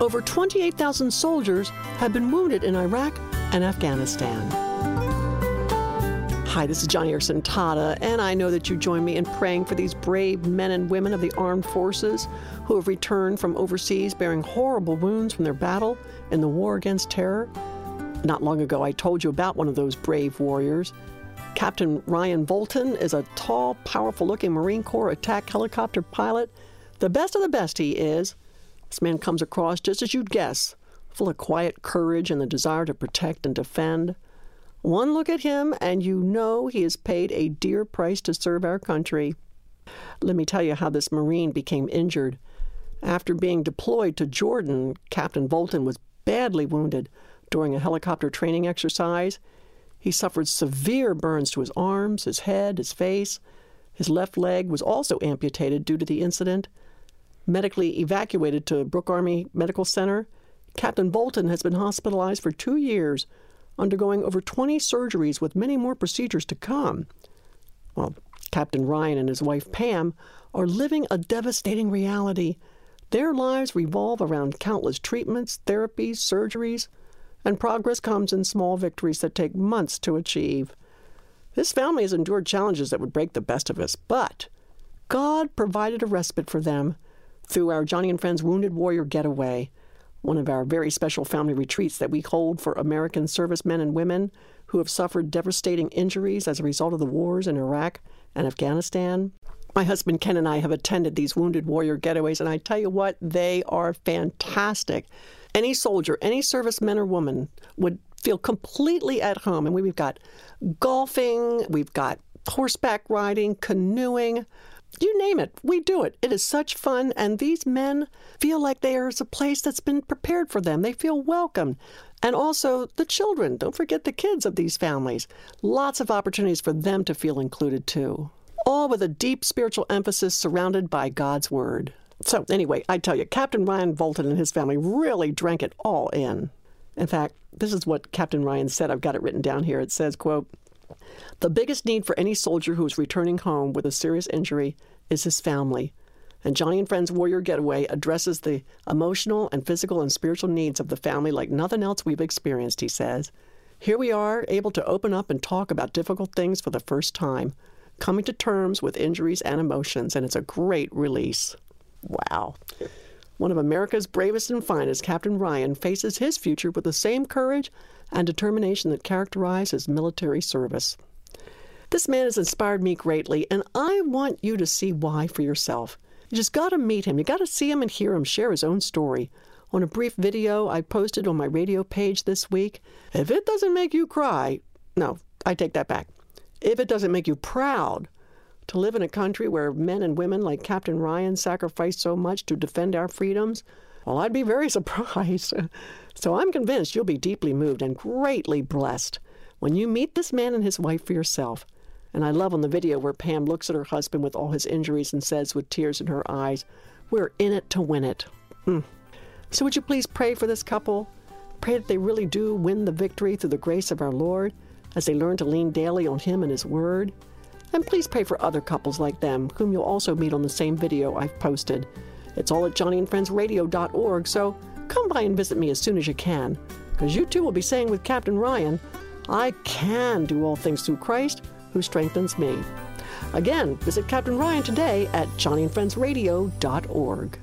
Over 28,000 soldiers have been wounded in Iraq and Afghanistan. Hi, this is Joni Eareckson Tada, and I know that you join me in praying for these brave men and women of the armed forces who have returned from overseas bearing horrible wounds from their battle in the war against terror. Not long ago, I told you about one of those brave warriors. Captain Ryan Volton is a tall, powerful looking Marine Corps attack helicopter pilot. The best of the best he is. This man comes across just as you'd guess, full of quiet courage and the desire to protect and defend. One look at him, and you know he has paid a dear price to serve our country. Let me tell you how this Marine became injured. After being deployed to Jordan, Captain Bolton was badly wounded during a helicopter training exercise. He suffered severe burns to his arms, his head, his face. His left leg was also amputated due to the incident. Medically evacuated to Brooke Army Medical Center, Captain Bolton has been hospitalized for two years, undergoing over 20 surgeries with many more procedures to come. Well, Captain Ryan and his wife Pam are living a devastating reality. Their lives revolve around countless treatments, therapies, surgeries and progress comes in small victories that take months to achieve. This family has endured challenges that would break the best of us, but God provided a respite for them through our Joni and Friends Wounded Warrior Getaway, one of our very special family retreats that we hold for American servicemen and women who have suffered devastating injuries as a result of the wars in Iraq and Afghanistan. My husband Ken and I have attended these Wounded Warrior Getaways, and I tell you what, they are fantastic any soldier, any serviceman or woman would feel completely at home. And we've got golfing, we've got horseback riding, canoeing. You name it, we do it. It is such fun, and these men feel like there's a place that's been prepared for them. They feel welcome. And also the children. Don't forget the kids of these families. Lots of opportunities for them to feel included too. All with a deep spiritual emphasis surrounded by God's Word. So, anyway, I tell you, Captain Ryan Volton and his family really drank it all in. In fact, this is what Captain Ryan said. I've got it written down here. It says, quote, the biggest need for any soldier who is returning home with a serious injury is his family. And Joni and Friends Warrior Getaway addresses the emotional and physical and spiritual needs of the family like nothing else we've experienced, he says. Here we are, able to open up and talk about difficult things for the first time, coming to terms with injuries and emotions, and it's a great release. Wow. One of America's bravest and finest, Captain Ryan, faces his future with the same courage and determination that characterized his military service. This man has inspired me greatly, and I want you to see why for yourself. You just got to meet him. You got to see him and hear him share his own story. On a brief video I posted on my radio page this week, if it doesn't make you cry, no, I take that back. If it doesn't make you proud, to live in a country where men and women like Captain Ryan sacrificed so much to defend our freedoms? Well, I'd be very surprised. so I'm convinced you'll be deeply moved and greatly blessed when you meet this man and his wife for yourself. And I love on the video where Pam looks at her husband with all his injuries and says with tears in her eyes, We're in it to win it. Mm. So would you please pray for this couple? Pray that they really do win the victory through the grace of our Lord as they learn to lean daily on Him and His Word. And please pray for other couples like them, whom you'll also meet on the same video I've posted. It's all at joniandfriendsradio.org, so come by and visit me as soon as you can, because you too will be saying with Captain Ryan, I can do all things through Christ who strengthens me. Again, visit Captain Ryan today at joniandfriendsradio.org.